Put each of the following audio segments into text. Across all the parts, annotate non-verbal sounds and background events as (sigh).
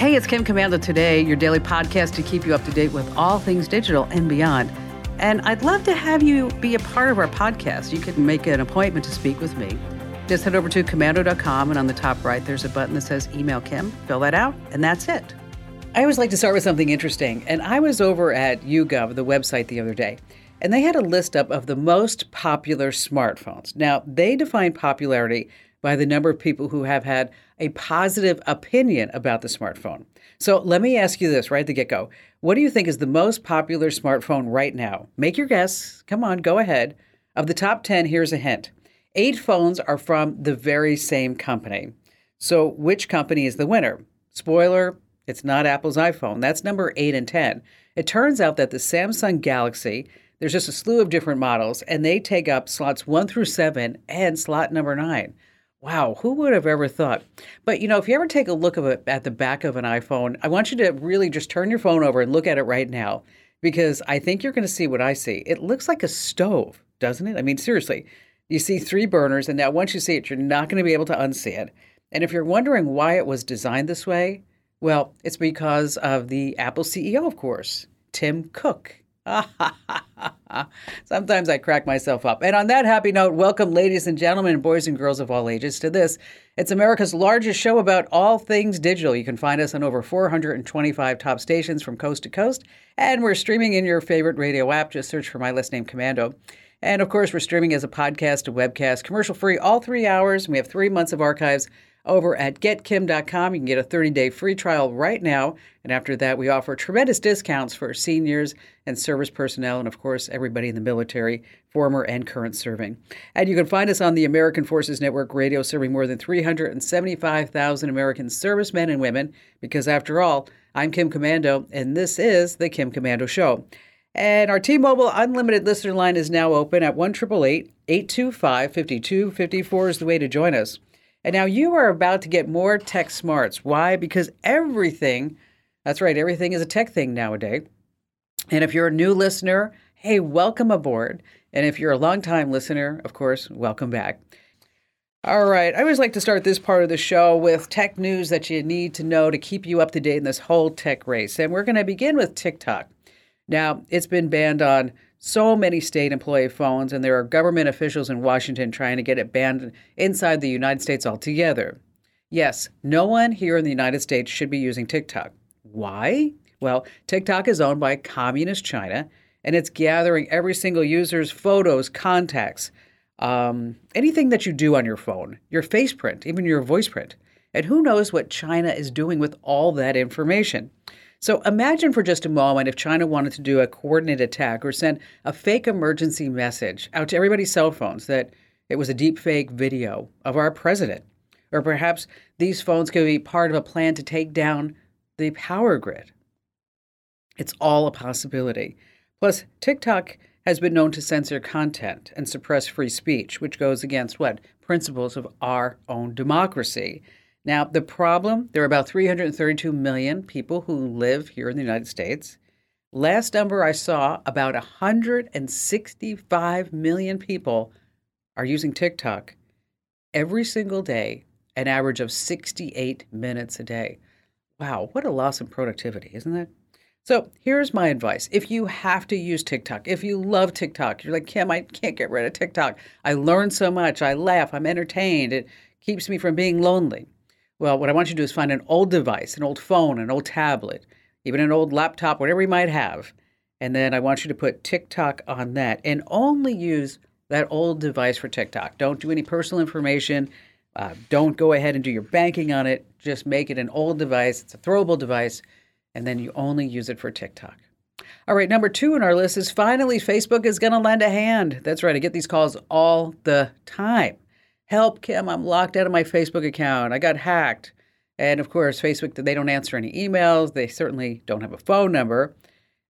Hey, it's Kim Komando today, your daily podcast to keep you up to date with all things digital and beyond. And I'd love to have you be a part of our podcast. You can make an appointment to speak with me. Just head over to komando.com, and on the top right, there's a button that says Email Kim. Fill that out, and that's it. I always like to start with something interesting. And I was over at YouGov, the website, the other day, and they had a list up of the most popular smartphones. Now, they define popularity by the number of people who have had a positive opinion about the smartphone. So let me ask you this right at the get go. What do you think is the most popular smartphone right now? Make your guess. Come on, go ahead. Of the top 10, here's a hint eight phones are from the very same company. So which company is the winner? Spoiler, it's not Apple's iPhone. That's number 8 and 10. It turns out that the Samsung Galaxy, there's just a slew of different models, and they take up slots 1 through 7 and slot number 9. Wow, who would have ever thought? But you know, if you ever take a look at the back of an iPhone, I want you to really just turn your phone over and look at it right now because I think you're going to see what I see. It looks like a stove, doesn't it? I mean, seriously. You see three burners, and now once you see it, you're not going to be able to unsee it. And if you're wondering why it was designed this way, well, it's because of the Apple CEO, of course, Tim Cook. (laughs) Sometimes I crack myself up. And on that happy note, welcome, ladies and gentlemen, boys and girls of all ages, to this. It's America's largest show about all things digital. You can find us on over 425 top stations from coast to coast, and we're streaming in your favorite radio app. Just search for my list name, Komando. And of course, we're streaming as a podcast, a webcast, commercial free, all three hours. We have three months of archives over at getkim.com. You can get a 30 day free trial right now. And after that, we offer tremendous discounts for seniors and service personnel, and of course, everybody in the military, former and current serving. And you can find us on the American Forces Network radio, serving more than 375,000 American servicemen and women, because after all, I'm Kim Komando, and this is The Kim Komando Show. And our T Mobile Unlimited listener line is now open at 1 825 5254 is the way to join us. And now you are about to get more tech smarts. Why? Because everything, that's right, everything is a tech thing nowadays. And if you're a new listener, hey, welcome aboard. And if you're a longtime listener, of course, welcome back. All right, I always like to start this part of the show with tech news that you need to know to keep you up to date in this whole tech race. And we're going to begin with TikTok. Now, it's been banned on so many state employee phones, and there are government officials in Washington trying to get it banned inside the United States altogether. Yes, no one here in the United States should be using TikTok. Why? Well, TikTok is owned by communist China, and it's gathering every single user's photos, contacts, um, anything that you do on your phone, your face print, even your voice print. And who knows what China is doing with all that information? So imagine for just a moment if China wanted to do a coordinated attack or send a fake emergency message out to everybody's cell phones that it was a deep fake video of our president. Or perhaps these phones could be part of a plan to take down the power grid. It's all a possibility. Plus, TikTok has been known to censor content and suppress free speech, which goes against what? Principles of our own democracy. Now, the problem there are about 332 million people who live here in the United States. Last number I saw, about 165 million people are using TikTok every single day, an average of 68 minutes a day. Wow, what a loss in productivity, isn't it? So here's my advice. If you have to use TikTok, if you love TikTok, you're like, Kim, I can't get rid of TikTok. I learn so much. I laugh. I'm entertained. It keeps me from being lonely. Well, what I want you to do is find an old device, an old phone, an old tablet, even an old laptop, whatever you might have. And then I want you to put TikTok on that and only use that old device for TikTok. Don't do any personal information. Uh, don't go ahead and do your banking on it. Just make it an old device. It's a throwable device. And then you only use it for TikTok. All right, number two on our list is finally Facebook is going to lend a hand. That's right, I get these calls all the time. Help, Kim, I'm locked out of my Facebook account. I got hacked. And of course, Facebook, they don't answer any emails. They certainly don't have a phone number.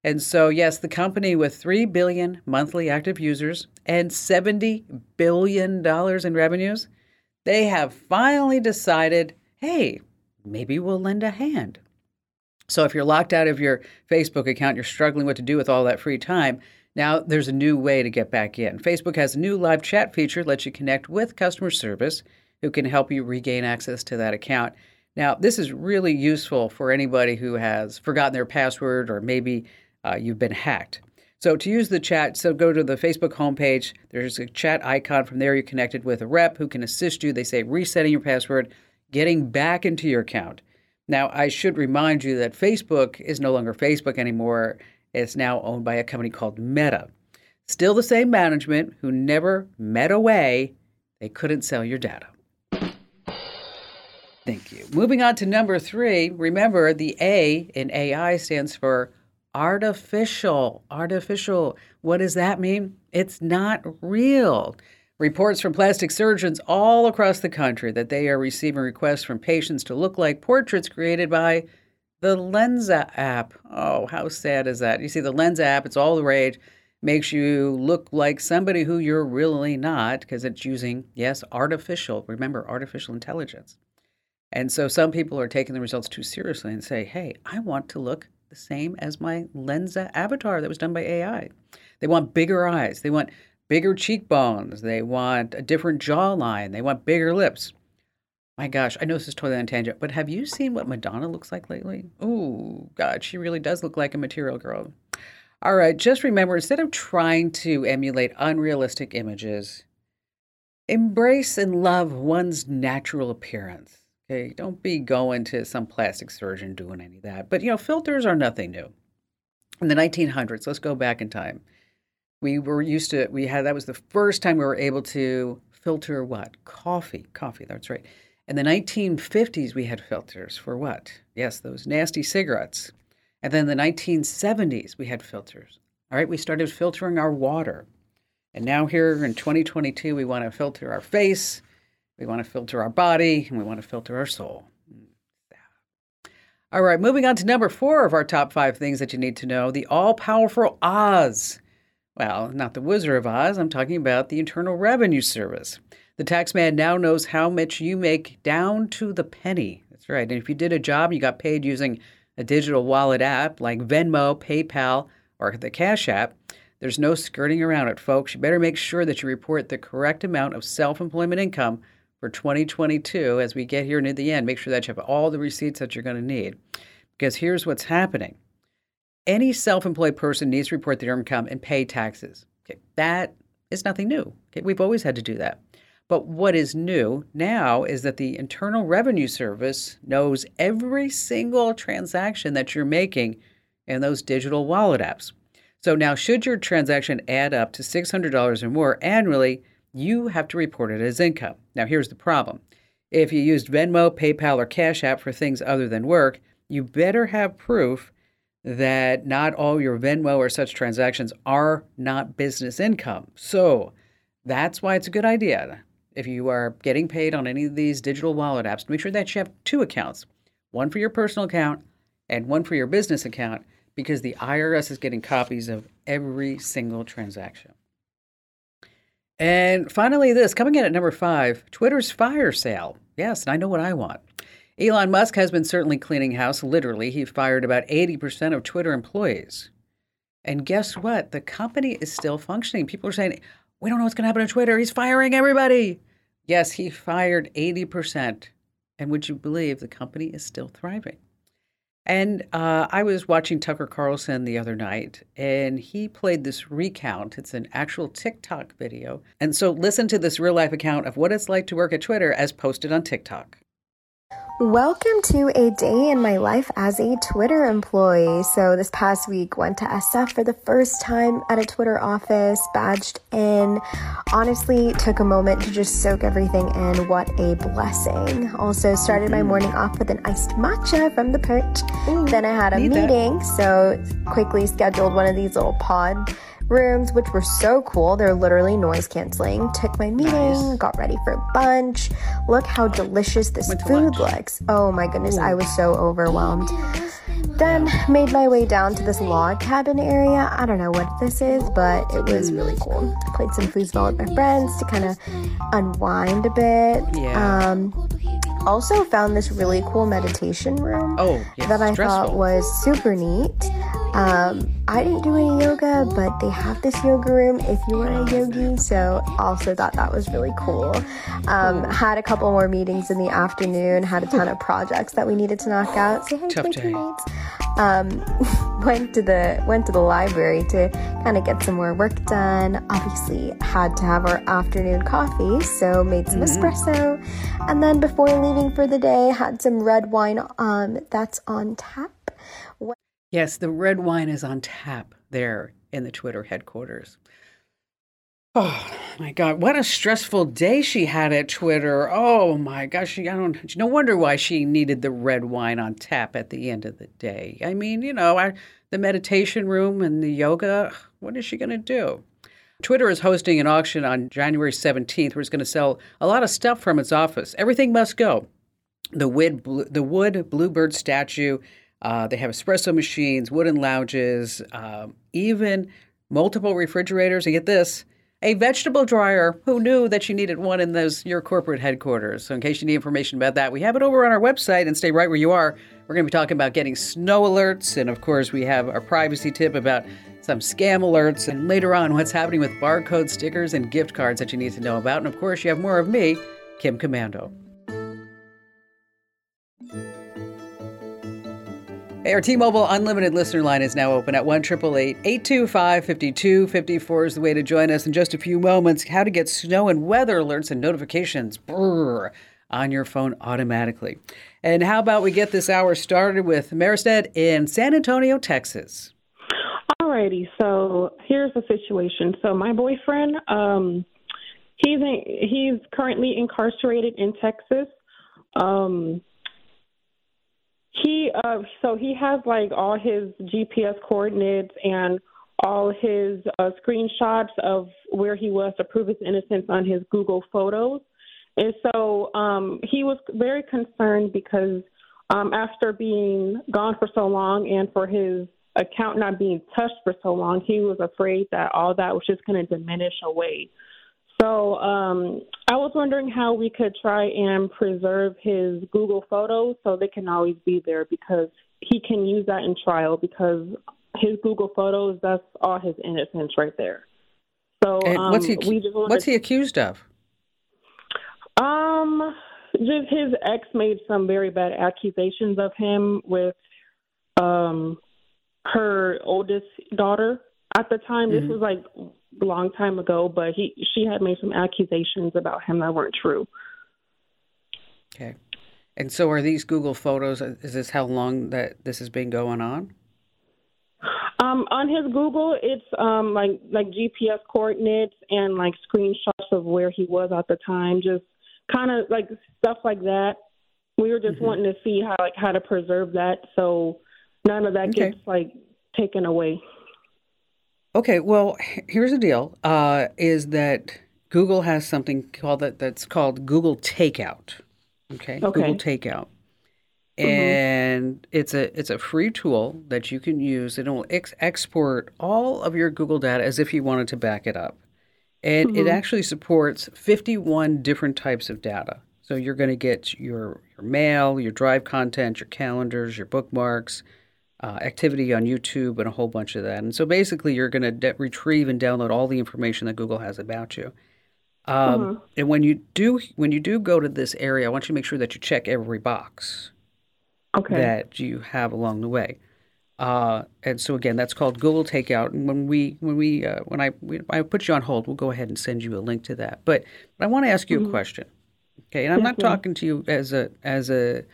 And so, yes, the company with 3 billion monthly active users and $70 billion in revenues, they have finally decided hey, maybe we'll lend a hand. So, if you're locked out of your Facebook account, you're struggling what to do with all that free time, now, there's a new way to get back in. Facebook has a new live chat feature that lets you connect with customer service who can help you regain access to that account. Now, this is really useful for anybody who has forgotten their password or maybe uh, you've been hacked. So, to use the chat, so go to the Facebook homepage. There's a chat icon. From there, you're connected with a rep who can assist you. They say resetting your password, getting back into your account. Now, I should remind you that Facebook is no longer Facebook anymore. It's now owned by a company called Meta. Still the same management who never met away. They couldn't sell your data. Thank you. Moving on to number three, remember the A in AI stands for artificial. Artificial. What does that mean? It's not real. Reports from plastic surgeons all across the country that they are receiving requests from patients to look like portraits created by the Lensa app. Oh, how sad is that? You see, the Lensa app, it's all the rage, makes you look like somebody who you're really not because it's using, yes, artificial, remember, artificial intelligence. And so some people are taking the results too seriously and say, hey, I want to look the same as my Lensa avatar that was done by AI. They want bigger eyes. They want bigger cheekbones. They want a different jawline. They want bigger lips. My gosh, I know this is totally on tangent, but have you seen what Madonna looks like lately? Oh, God, she really does look like a material girl. All right, just remember instead of trying to emulate unrealistic images, embrace and love one's natural appearance. Okay, don't be going to some plastic surgeon doing any of that. But you know, filters are nothing new. In the 1900s, let's go back in time. We were used to we had that was the first time we were able to filter what? Coffee. Coffee, that's right. In the 1950s, we had filters for what? Yes, those nasty cigarettes. And then the 1970s, we had filters. All right, we started filtering our water. And now, here in 2022, we want to filter our face, we want to filter our body and we want to filter our soul. Mm, all right, moving on to number four of our top five things that you need to know the all powerful Oz. Well, not the Wizard of Oz, I'm talking about the Internal Revenue Service. The taxman now knows how much you make down to the penny. That's right. And if you did a job, you got paid using a digital wallet app like Venmo, PayPal, or the Cash App, there's no skirting around it, folks. You better make sure that you report the correct amount of self employment income for 2022 as we get here near the end. Make sure that you have all the receipts that you're going to need. Because here's what's happening any self employed person needs to report their income and pay taxes. Okay, that is nothing new. Okay, we've always had to do that. But what is new now is that the Internal Revenue Service knows every single transaction that you're making in those digital wallet apps. So now, should your transaction add up to $600 or more annually, you have to report it as income. Now, here's the problem if you used Venmo, PayPal, or Cash App for things other than work, you better have proof that not all your Venmo or such transactions are not business income. So that's why it's a good idea. If you are getting paid on any of these digital wallet apps, make sure that you have two accounts one for your personal account and one for your business account because the IRS is getting copies of every single transaction. And finally, this coming in at number five Twitter's fire sale. Yes, and I know what I want. Elon Musk has been certainly cleaning house. Literally, he fired about 80% of Twitter employees. And guess what? The company is still functioning. People are saying, we don't know what's going to happen to Twitter. He's firing everybody. Yes, he fired 80%. And would you believe the company is still thriving? And uh, I was watching Tucker Carlson the other night, and he played this recount. It's an actual TikTok video. And so listen to this real life account of what it's like to work at Twitter as posted on TikTok. Welcome to a day in my life as a Twitter employee. So this past week went to SF for the first time at a Twitter office, badged in. Honestly, took a moment to just soak everything in. What a blessing. Also started my morning off with an iced matcha from the perch. Ooh, then I had a meeting, that. so quickly scheduled one of these little pod rooms, which were so cool. They're literally noise canceling. Took my meeting, nice. got ready for lunch. Look how delicious this food looks. Oh my goodness, Ooh. I was so overwhelmed. Then made my way down to this log cabin area. I don't know what this is, but it was really cool. Played some foosball with my friends to kind of unwind a bit. Yeah. Um, also found this really cool meditation room oh, yes, that I stressful. thought was super neat. Um, I didn't do any yoga, but they have this yoga room if you are a yogi. So also thought that was really cool. Um, had a couple more meetings in the afternoon. Had a ton of projects that we needed to knock out. Say hi to my teammates. Um, (laughs) went to the went to the library to kind of get some more work done. Obviously, had to have our afternoon coffee, so made some mm-hmm. espresso, and then before leaving for the day, had some red wine um, that's on tap. Yes, the red wine is on tap there in the Twitter headquarters. Oh my God! What a stressful day she had at Twitter. Oh my gosh! I don't. No wonder why she needed the red wine on tap at the end of the day. I mean, you know, I, the meditation room and the yoga. What is she going to do? Twitter is hosting an auction on January 17th where it's going to sell a lot of stuff from its office. Everything must go. The wood, the wood bluebird statue. Uh, they have espresso machines, wooden lounges, um, even multiple refrigerators. And get this a vegetable dryer. Who knew that you needed one in those your corporate headquarters? So, in case you need information about that, we have it over on our website. And stay right where you are. We're going to be talking about getting snow alerts, and of course, we have our privacy tip about some scam alerts, and later on, what's happening with barcode stickers and gift cards that you need to know about. And of course, you have more of me, Kim Komando. Our T-Mobile Unlimited listener line is now open at 1-888-825-5254 is the way to join us in just a few moments. How to get snow and weather alerts and notifications brrr, on your phone automatically. And how about we get this hour started with Maristed in San Antonio, Texas. Alrighty, so here's the situation. So my boyfriend, um, he's in, he's currently incarcerated in Texas. Um, he uh, so he has like all his GPS coordinates and all his uh, screenshots of where he was to prove his innocence on his Google Photos. And so um, he was very concerned because um, after being gone for so long and for his account not being touched for so long, he was afraid that all that was just going to diminish away. So um, I was wondering how we could try and preserve his Google Photos so they can always be there because he can use that in trial because his Google Photos, that's all his innocence right there. So um, what's he what's he accused of? Um, just his ex made some very bad accusations of him with um her oldest daughter at the time. Mm-hmm. This was like long time ago, but he she had made some accusations about him that weren't true. Okay. And so are these Google photos is this how long that this has been going on? Um, on his Google, it's um, like like GPS coordinates and like screenshots of where he was at the time, just kind of like stuff like that. We were just mm-hmm. wanting to see how like how to preserve that so none of that okay. gets like taken away. Okay, well, here's the deal: uh, is that Google has something called that that's called Google Takeout. Okay, okay. Google Takeout, mm-hmm. and it's a it's a free tool that you can use. It will ex- export all of your Google data as if you wanted to back it up, and mm-hmm. it actually supports 51 different types of data. So you're going to get your your mail, your drive content, your calendars, your bookmarks uh, activity on YouTube and a whole bunch of that. And so basically, you're going to de- retrieve and download all the information that Google has about you. Um, mm-hmm. And when you do when you do go to this area, I want you to make sure that you check every box okay. that you have along the way. Uh, and so again, that's called Google Takeout. And when we when we uh, when I we, I put you on hold, we'll go ahead and send you a link to that. But, but I want to ask you mm-hmm. a question. Okay, and I'm not talking to you as a as a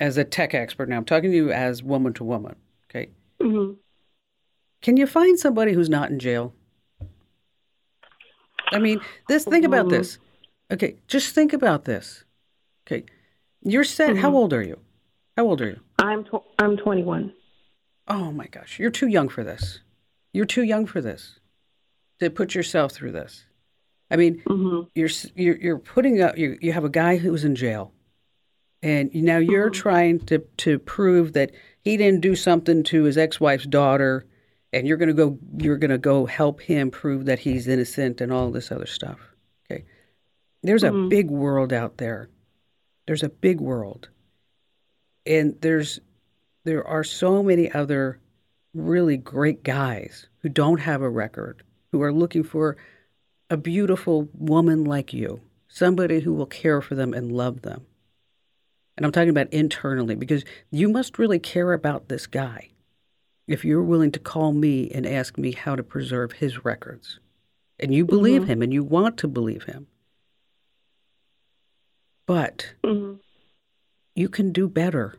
as a tech expert now. I'm talking to you as woman to woman. Okay. Mm-hmm. Can you find somebody who's not in jail? I mean, this. Think about mm-hmm. this. Okay, just think about this. Okay, you're set. Mm-hmm. How old are you? How old are you? I'm tw- I'm 21. Oh my gosh, you're too young for this. You're too young for this. To put yourself through this. I mean, mm-hmm. you're, you're you're putting up. You you have a guy who's in jail and now you're mm-hmm. trying to to prove that he didn't do something to his ex-wife's daughter and you're going to go you're going to go help him prove that he's innocent and all this other stuff okay there's mm-hmm. a big world out there there's a big world and there's there are so many other really great guys who don't have a record, who are looking for a beautiful woman like you, somebody who will care for them and love them. And I'm talking about internally because you must really care about this guy if you're willing to call me and ask me how to preserve his records. And you believe mm-hmm. him and you want to believe him. But mm-hmm. you can do better.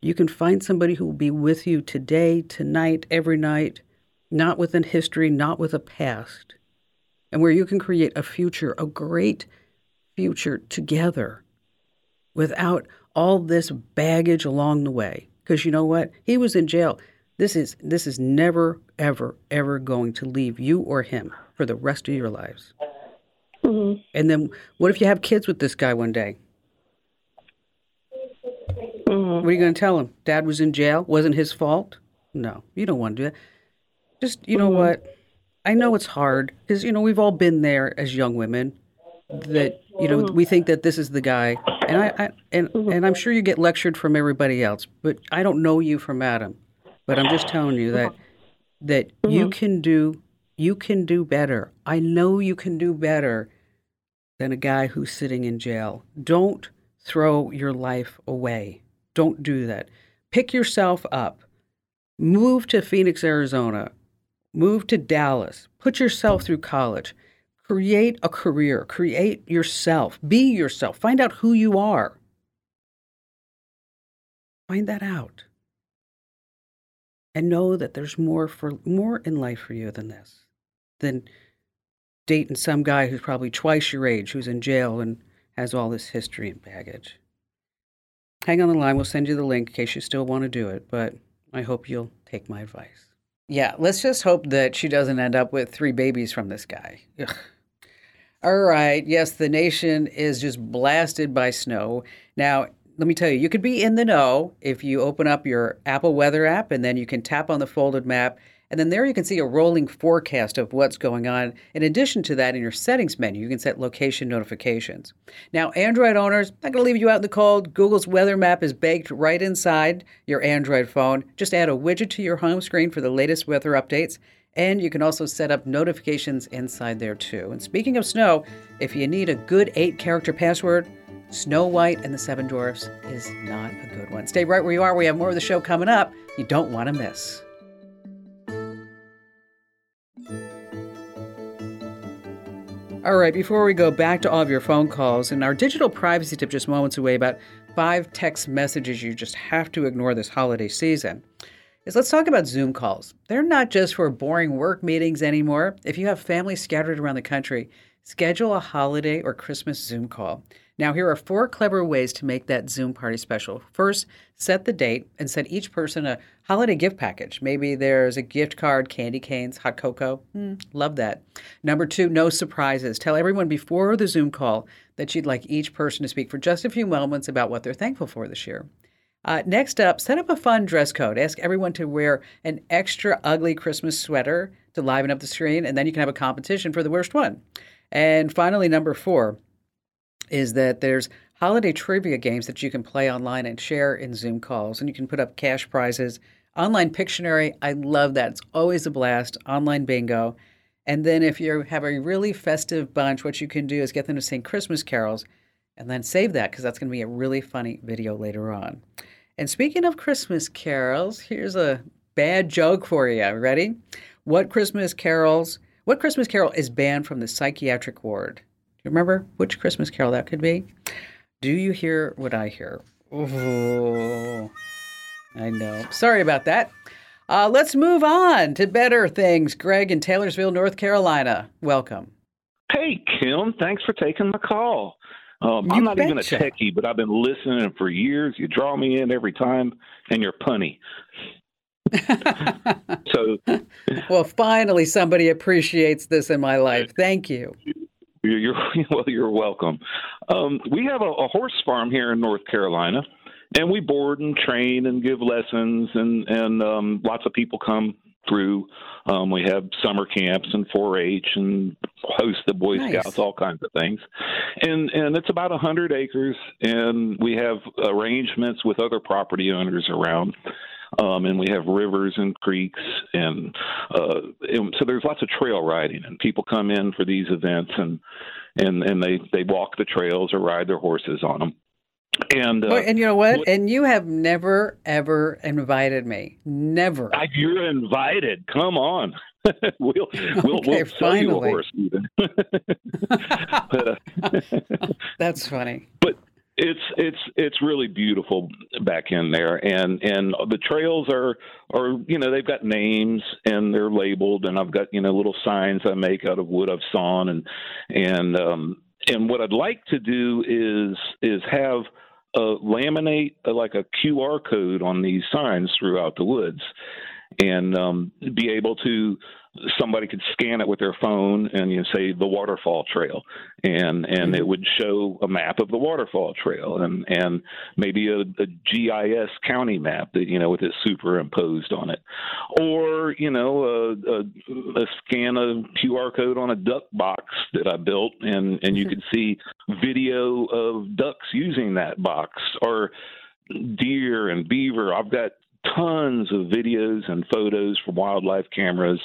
You can find somebody who will be with you today, tonight, every night, not with a history, not with a past, and where you can create a future, a great future together without all this baggage along the way. Because you know what? He was in jail. This is this is never, ever, ever going to leave you or him for the rest of your lives. Mm-hmm. And then what if you have kids with this guy one day? Mm-hmm. What are you going to tell him? Dad was in jail. Wasn't his fault. No, you don't want to do that. Just you know mm-hmm. what? I know it's hard because you know we've all been there as young women. That you know mm-hmm. we think that this is the guy, and I, I and mm-hmm. and I'm sure you get lectured from everybody else, but I don't know you from Adam. But I'm just telling you that mm-hmm. that mm-hmm. you can do you can do better. I know you can do better than a guy who's sitting in jail. Don't throw your life away. Don't do that. Pick yourself up. Move to Phoenix, Arizona. Move to Dallas. Put yourself through college. Create a career. Create yourself. Be yourself. Find out who you are. Find that out. And know that there's more for more in life for you than this. Than dating some guy who's probably twice your age, who's in jail and has all this history and baggage. Hang on the line. We'll send you the link in case you still want to do it, but I hope you'll take my advice. Yeah, let's just hope that she doesn't end up with three babies from this guy. Ugh. All right. Yes, the nation is just blasted by snow. Now, let me tell you, you could be in the know if you open up your Apple Weather app and then you can tap on the folded map and then there you can see a rolling forecast of what's going on. In addition to that, in your settings menu, you can set location notifications. Now, Android owners, I'm not going to leave you out in the cold. Google's weather map is baked right inside your Android phone. Just add a widget to your home screen for the latest weather updates. And you can also set up notifications inside there too. And speaking of snow, if you need a good eight character password, Snow White and the Seven Dwarfs is not a good one. Stay right where you are. We have more of the show coming up. You don't want to miss. All right, before we go back to all of your phone calls and our digital privacy tip just moments away about five text messages you just have to ignore this holiday season, is let's talk about Zoom calls. They're not just for boring work meetings anymore. If you have family scattered around the country, schedule a holiday or Christmas Zoom call. Now, here are four clever ways to make that Zoom party special. First, set the date and send each person a holiday gift package. Maybe there's a gift card, candy canes, hot cocoa. Mm, love that. Number two, no surprises. Tell everyone before the Zoom call that you'd like each person to speak for just a few moments about what they're thankful for this year. Uh, next up, set up a fun dress code. Ask everyone to wear an extra ugly Christmas sweater to liven up the screen, and then you can have a competition for the worst one. And finally, number four, is that there's holiday trivia games that you can play online and share in Zoom calls, and you can put up cash prizes. Online Pictionary, I love that. It's always a blast. Online bingo. And then if you have a really festive bunch, what you can do is get them to sing Christmas carols and then save that because that's going to be a really funny video later on. And speaking of Christmas carols, here's a bad joke for you. Ready? What Christmas carols? What Christmas carol is banned from the psychiatric ward? Do you remember which Christmas carol that could be? Do you hear what I hear? Oh, I know. Sorry about that. Uh, let's move on to better things. Greg in Taylorsville, North Carolina. Welcome. Hey, Kim. Thanks for taking my call. Um, I'm not betcha. even a techie, but I've been listening for years. You draw me in every time, and you're punny. (laughs) so, well, finally, somebody appreciates this in my life. Thank you. You're, you're (laughs) well, you're welcome. Um, we have a, a horse farm here in North Carolina, and we board and train and give lessons, and and um, lots of people come through. Um, we have summer camps and 4-H and host the Boy nice. Scouts, all kinds of things. And and it's about 100 acres, and we have arrangements with other property owners around. um, and we have rivers and creeks, and, uh, and so there's lots of trail riding, and people come in for these events, and and and they they walk the trails or ride their horses on them. And uh, and you know what? And you have never ever invited me. Never. I, you're invited. Come on. (laughs) we'll we'll, Okay, we'll sell you a horse even. (laughs) but, uh, (laughs) That's funny. but it's it's it's really beautiful back in there and and the trails are are you know they've got names and they're labeled and I've got you know little signs I make out of wood I've sawn and and um and what I'd like to do is is have uh, laminate uh, like a QR code on these signs throughout the woods. And um, be able to somebody could scan it with their phone and you say the waterfall trail. And and it would show a map of the waterfall trail and and maybe a, a GIS county map that you know with it superimposed on it. Or you know a, a, a scan a QR code on a duck box that I built and and you mm-hmm. could see video of ducks using that box. Or deer and beaver. I've got tons of videos and photos from wildlife cameras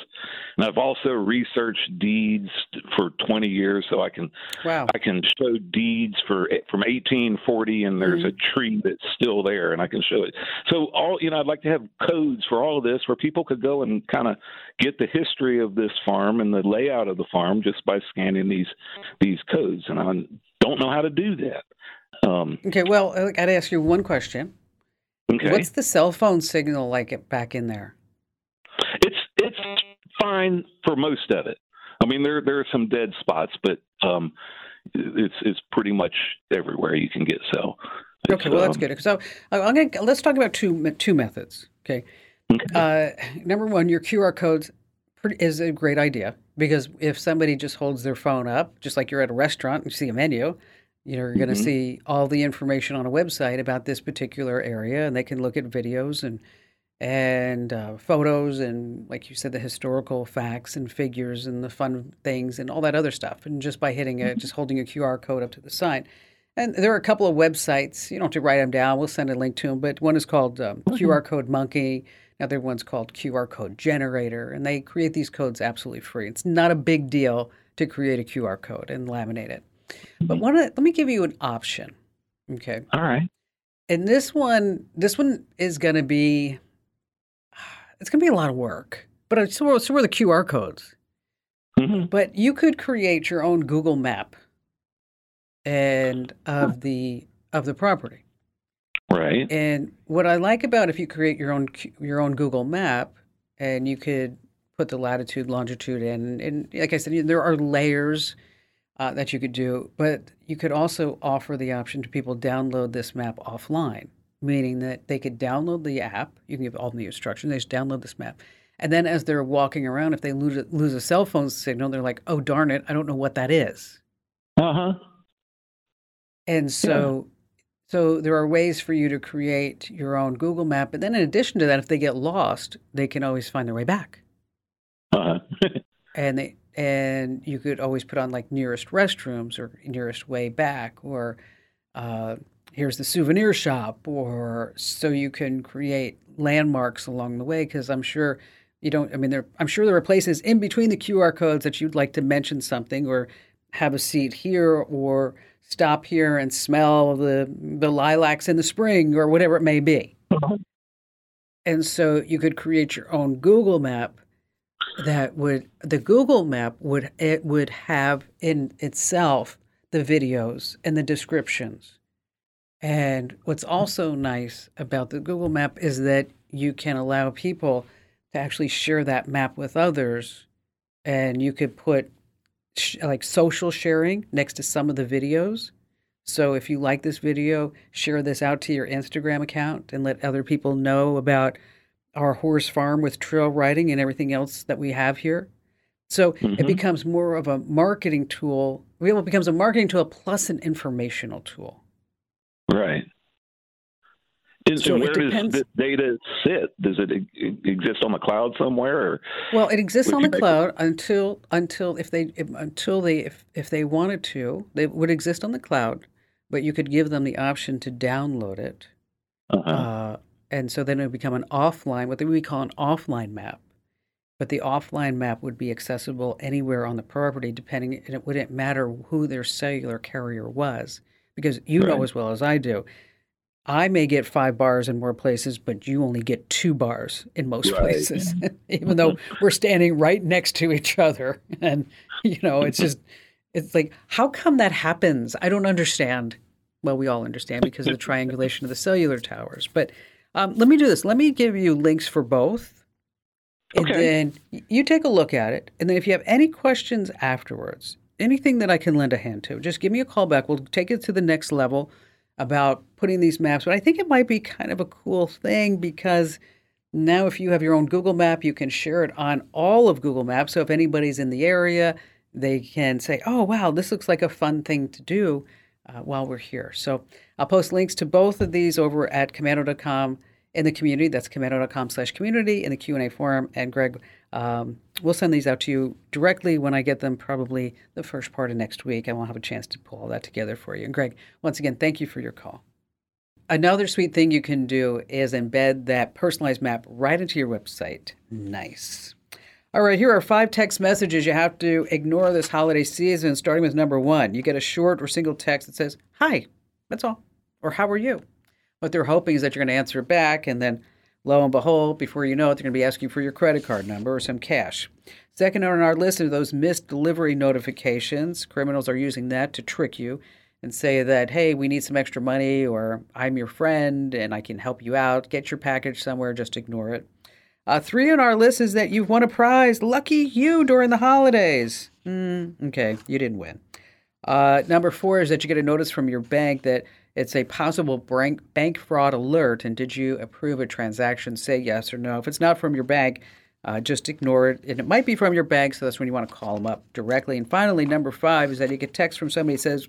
and I've also researched deeds for 20 years so I can Wow. I can show deeds for from 1840 and there's a tree that's still there and I can show it. So all you know I'd like to have codes for all of this where people could go and kind of get the history of this farm and the layout of the farm just by scanning these these codes and I don't know how to do that. Um, Okay. Well, I got to ask you one question. Okay. What's the cell phone signal like back in there? It's it's fine for most of it. I mean, there there are some dead spots, but um, it's it's pretty much everywhere you can get cell. It's, Okay, well that's um, good. So uh, I'm gonna let's talk about two two methods. Okay, uh, number one, your QR codes is a great idea because if somebody just holds their phone up, just like you're at a restaurant and you see a menu, you're going to see all the information on a website about this particular area, and they can look at videos and and uh, photos and like you said the historical facts and figures and the fun things and all that other stuff. And just by hitting a just holding a qr code up to the sign and there are a couple of websites. You don't have to write them down. We'll send a link to them but one is called um, qr code monkey. Another one's called qr code generator. And they create these codes absolutely free. It's not a big deal to create a qr code and laminate it but one of, let me give you an option okay All right. and this one this one is going to be (sighs) it's going to be a lot of work but so, so are the qr codes Mhm. but you could create your own google map and of the of the property Right. and what i like about if you create your own your own google map and you could put the latitude longitude in and like i said there are layers uh, that you could do but you could also offer the option to people download this map offline meaning that they could download the app you can give all the instructions they just download this map and then as they're walking around if they lose a, lose a cell phone signal they're like oh darn it i don't know what that is Uh huh. and so so there are ways for you to create your own Google map. But then in addition to that, if they get lost, they can always find their way back. Uh huh. (laughs) And they and you could always put on like nearest restrooms or nearest way back or uh, here's the souvenir shop or so you can create landmarks along the way because I'm sure you don't I mean there I'm sure there are places in between the QR codes that you'd like to mention something or have a seat here or stop here and smell the the lilacs in the spring or whatever it may be. And so you could create your own Google map that would the Google map would it would have in itself the videos and the descriptions. And what's also nice about the Google map is that you can allow people to actually share that map with others and you could put sh- like social sharing next to some of the videos. So if you like this video, share this out to your Instagram account and let other people know about our horse farm with trail riding and everything else that we have here. So it Mhm. becomes more of a marketing tool. Well, it becomes a marketing tool plus an informational tool. Right. And So so where does this data sit? Does it exist on the cloud somewhere? Or? Well, it exists on the make it- cloud until until if they if, until they if, if they wanted to, they would exist on the cloud, but you could give them the option to download it Uh-huh. uh, And so then it would become an offline, what we call an offline map. But the offline map would be accessible anywhere on the property, depending, and it wouldn't matter who their cellular carrier was. Because you right. know as well as I do, I may get five bars in more places, but you only get two bars in most right. places, (laughs) (laughs) even though we're standing right next to each other. (laughs) And, you know, it's just, it's like, how come that happens? I don't understand. Well, we all understand because of the triangulation of the cellular towers. But um, let me do this. Let me give you links for both. And okay. then you take a look at it. And then if you have any questions afterwards, anything that I can lend a hand to, just give me a call back. We'll take it to the next level about putting these maps. But I think it might be kind of a cool thing because now if you have your own Google map, you can share it on all of Google Maps. So if anybody's in the area, they can say, oh, wow, this looks like a fun thing to do uh, while we're here. So I'll post links to both of these over at komando.com in the community. That's komando.com slash community in the Q&A forum. And Greg, um, we'll send these out to you directly when I get them, probably the first part of next week. I won't have a chance to pull all that together for you. And Greg, once again, thank you for your call. Another sweet thing you can do is embed that personalized map right into your website. Nice. All right, here are five text messages you have to ignore this holiday season, starting with number one. You get a short or single text that says, Hi, that's all, or How are you? What they're hoping is that you're going to answer back, and then lo and behold, before you know it, they're going to be asking for your credit card number or some cash. Second on our list are those missed delivery notifications. Criminals are using that to trick you and say that, hey, we need some extra money, or I'm your friend and I can help you out. Get your package somewhere, just ignore it. Uh, three on our list is that you've won a prize. Lucky you during the holidays. Mm, okay, you didn't win. Uh, number four is that you get a notice from your bank that it's a possible bank, bank fraud alert. And did you approve a transaction? Say yes or no. If it's not from your bank, uh, just ignore it. And it might be from your bank, so that's when you want to call them up directly. And finally, number five is that you get text from somebody says,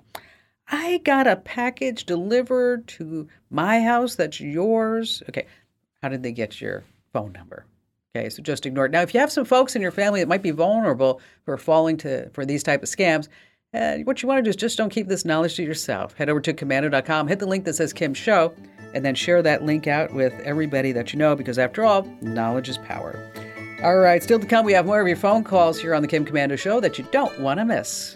I got a package delivered to my house that's yours. Okay, how did they get your phone number. Okay, so just ignore it. Now, if you have some folks in your family that might be vulnerable for falling to for these type of scams, uh, what you want to do is just don't keep this knowledge to yourself. Head over to komando.com, hit the link that says Kim Show, and then share that link out with everybody that you know because, after all, knowledge is power. All right, still to come, we have more of your phone calls here on the Kim Komando Show that you don't want to miss.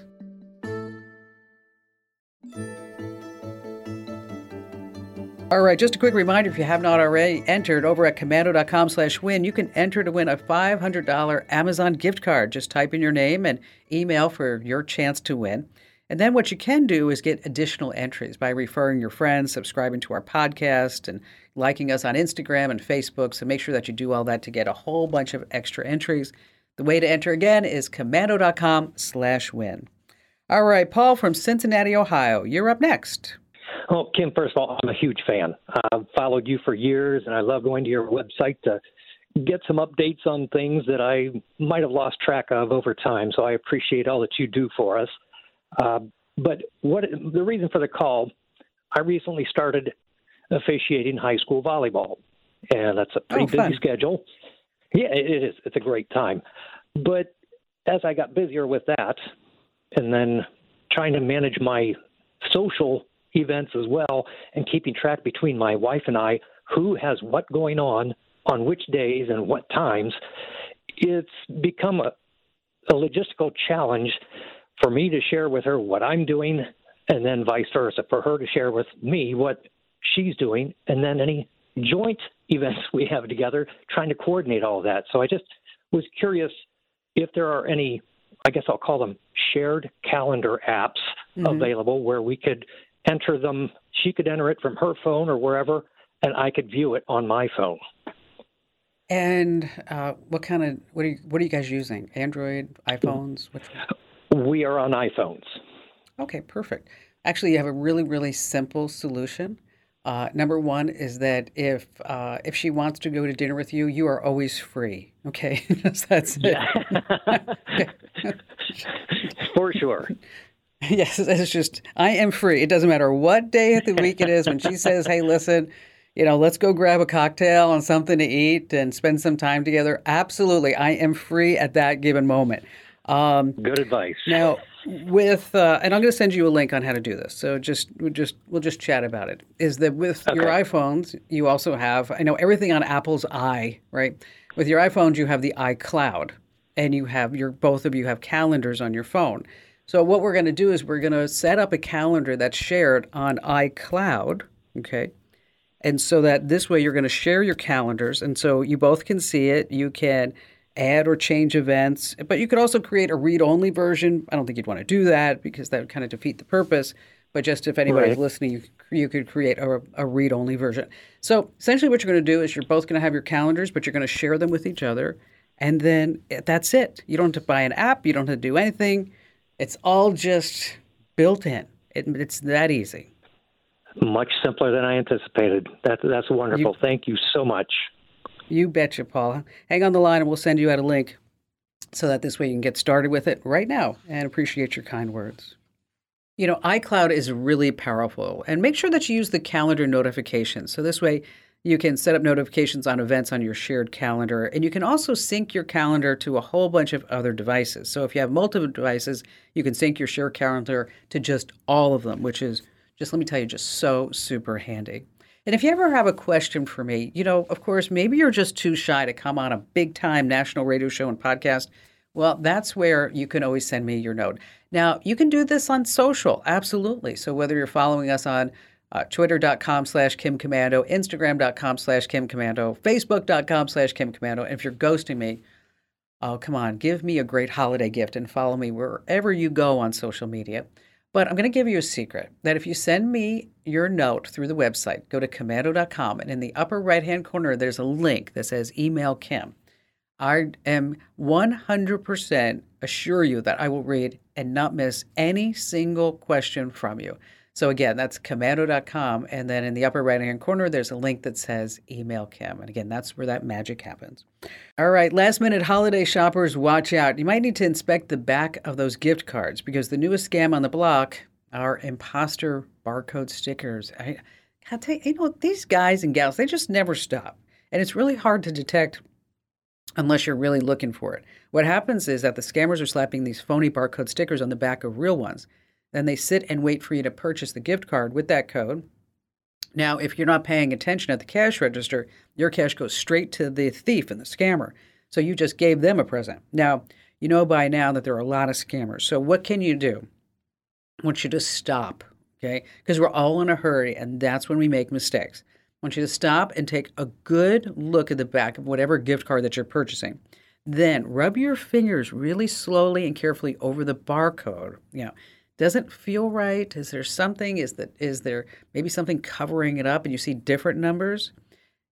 All right, just a quick reminder if you have not already entered over at komando.com slash win, you can enter to win a $500 Amazon gift card. Just type in your name and email for your chance to win. And then what you can do is get additional entries by referring your friends, subscribing to our podcast, and liking us on Instagram and Facebook. So make sure that you do all that to get a whole bunch of extra entries. The way to enter again is komando.com slash win. All right, Paul from Cincinnati, Ohio, you're up next. Well, Kim, first of all, I'm a huge fan. I've followed you for years, and I love going to your website to get some updates on things that I might have lost track of over time. So I appreciate all that you do for us. Uh, but what the reason for the call? I recently started officiating high school volleyball, and that's a pretty oh, busy schedule. Yeah, it is. It's a great time. But as I got busier with that, and then trying to manage my social events as well and keeping track between my wife and I who has what going on on which days and what times, it's become a, a logistical challenge for me to share with her what I'm doing and then vice versa for her to share with me what she's doing and then any joint events we have together trying to coordinate all that so i just was curious if there are any i guess i'll call them shared calendar apps mm-hmm. available where we could enter them. She could enter it from her phone or wherever, and I could view it on my phone. And uh, what kind of what are you, what are you guys using? Android, iPhones? Which We are on iPhones. Okay, perfect. Actually, you have a really really simple solution. Uh, number one is that if uh, if she wants to go to dinner with you, you are always free. Okay, (laughs) that's it. (laughs) (laughs) For sure. (laughs) Yes, it's just I am free. It doesn't matter what day of the week it is. When she says, "Hey, listen, you know, let's go grab a cocktail and something to eat and spend some time together," absolutely, I am free at that given moment. Um, Good advice. Now, with uh, and I'm going to send you a link on how to do this. So just we'll just we'll just chat about it. Is that with okay. your iPhones, you also have I know everything on Apple's i right. With your iPhones, you have the iCloud, and you have your both of you have calendars on your phone. So what we're going to do is we're going to set up a calendar that's shared on iCloud. Okay. And so that this way you're going to share your calendars. And so you both can see it. You can add or change events, but you could also create a read only version. I don't think you'd want to do that because that would kind of defeat the purpose. But just if anybody's right. listening, you, you could create a, a read only version. So essentially, what you're going to do is you're both going to have your calendars, but you're going to share them with each other. And then eh, that's it. You don't have to buy an app, you don't have to do anything. It's all just built in. It, it's that easy. Much simpler than I anticipated. That, that's wonderful. You, Thank you so much. You betcha, Paul. Hang on the line and we'll send you out a link so that this way you can get started with it right now and appreciate your kind words. You know, iCloud is really powerful and make sure that you use the calendar notifications. So this way you can set up notifications on events on your shared calendar and you can also sync your calendar to a whole bunch of other devices. So if you have multiple devices, you can sync your shared calendar to just all of them, which is just let me tell you just so super handy. And if you ever have a question for me, you know, of course, maybe you're just too shy to come on a big time national radio show and podcast. Well, that's where you can always send me your note. Now, you can do this on social, absolutely. So whether you're following us on uh, twitter.com slash Kim Komando, Instagram.com slash Kim Komando, Facebook.com slash Kim Komando. And if you're ghosting me, oh, come on, give me a great holiday gift and follow me wherever you go on social media. But I'm going to give you a secret that if you send me your note through the website, go to komando.com and in the upper right hand corner, there's a link that says email Kim. I am 100% assure you that I will read and not miss any single question from you. So again, that's komando.com. And then in the upper right hand corner, there's a link that says email Kim. And again, that's where that magic happens. All right, last minute holiday shoppers, watch out. You might need to inspect the back of those gift cards because the newest scam on the block are imposter barcode stickers. I, I tell you, you know, these guys and gals, they just never stop. And it's really hard to detect unless you're really looking for it. What happens is that the scammers are slapping these phony barcode stickers on the back of real ones. Then they sit and wait for you to purchase the gift card with that code. Now, if you're not paying attention at the cash register, your cash goes straight to the thief and the scammer. So you just gave them a present. Now, you know by now that there are a lot of scammers. So what can you do? I want you to stop, okay? Because we're all in a hurry, and that's when we make mistakes. I want you to stop and take a good look at the back of whatever gift card that you're purchasing. Then rub your fingers really slowly and carefully over the barcode. You know, doesn't feel right? Is there something? Is that is there maybe something covering it up and you see different numbers?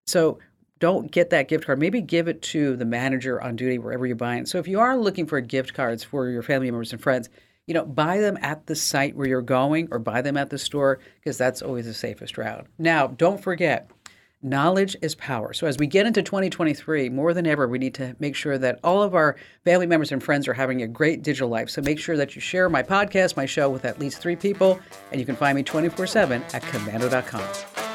So don't get that gift card. Maybe give it to the manager on duty wherever you're buying. So if you are looking for gift cards for your family members and friends, you know, buy them at the site where you're going or buy them at the store because that's always the safest route. Now, don't forget, Knowledge is power. So, as we get into 2023, more than ever, we need to make sure that all of our family members and friends are having a great digital life. So, make sure that you share my podcast, my show with at least three people, and you can find me 24 7 at komando.com.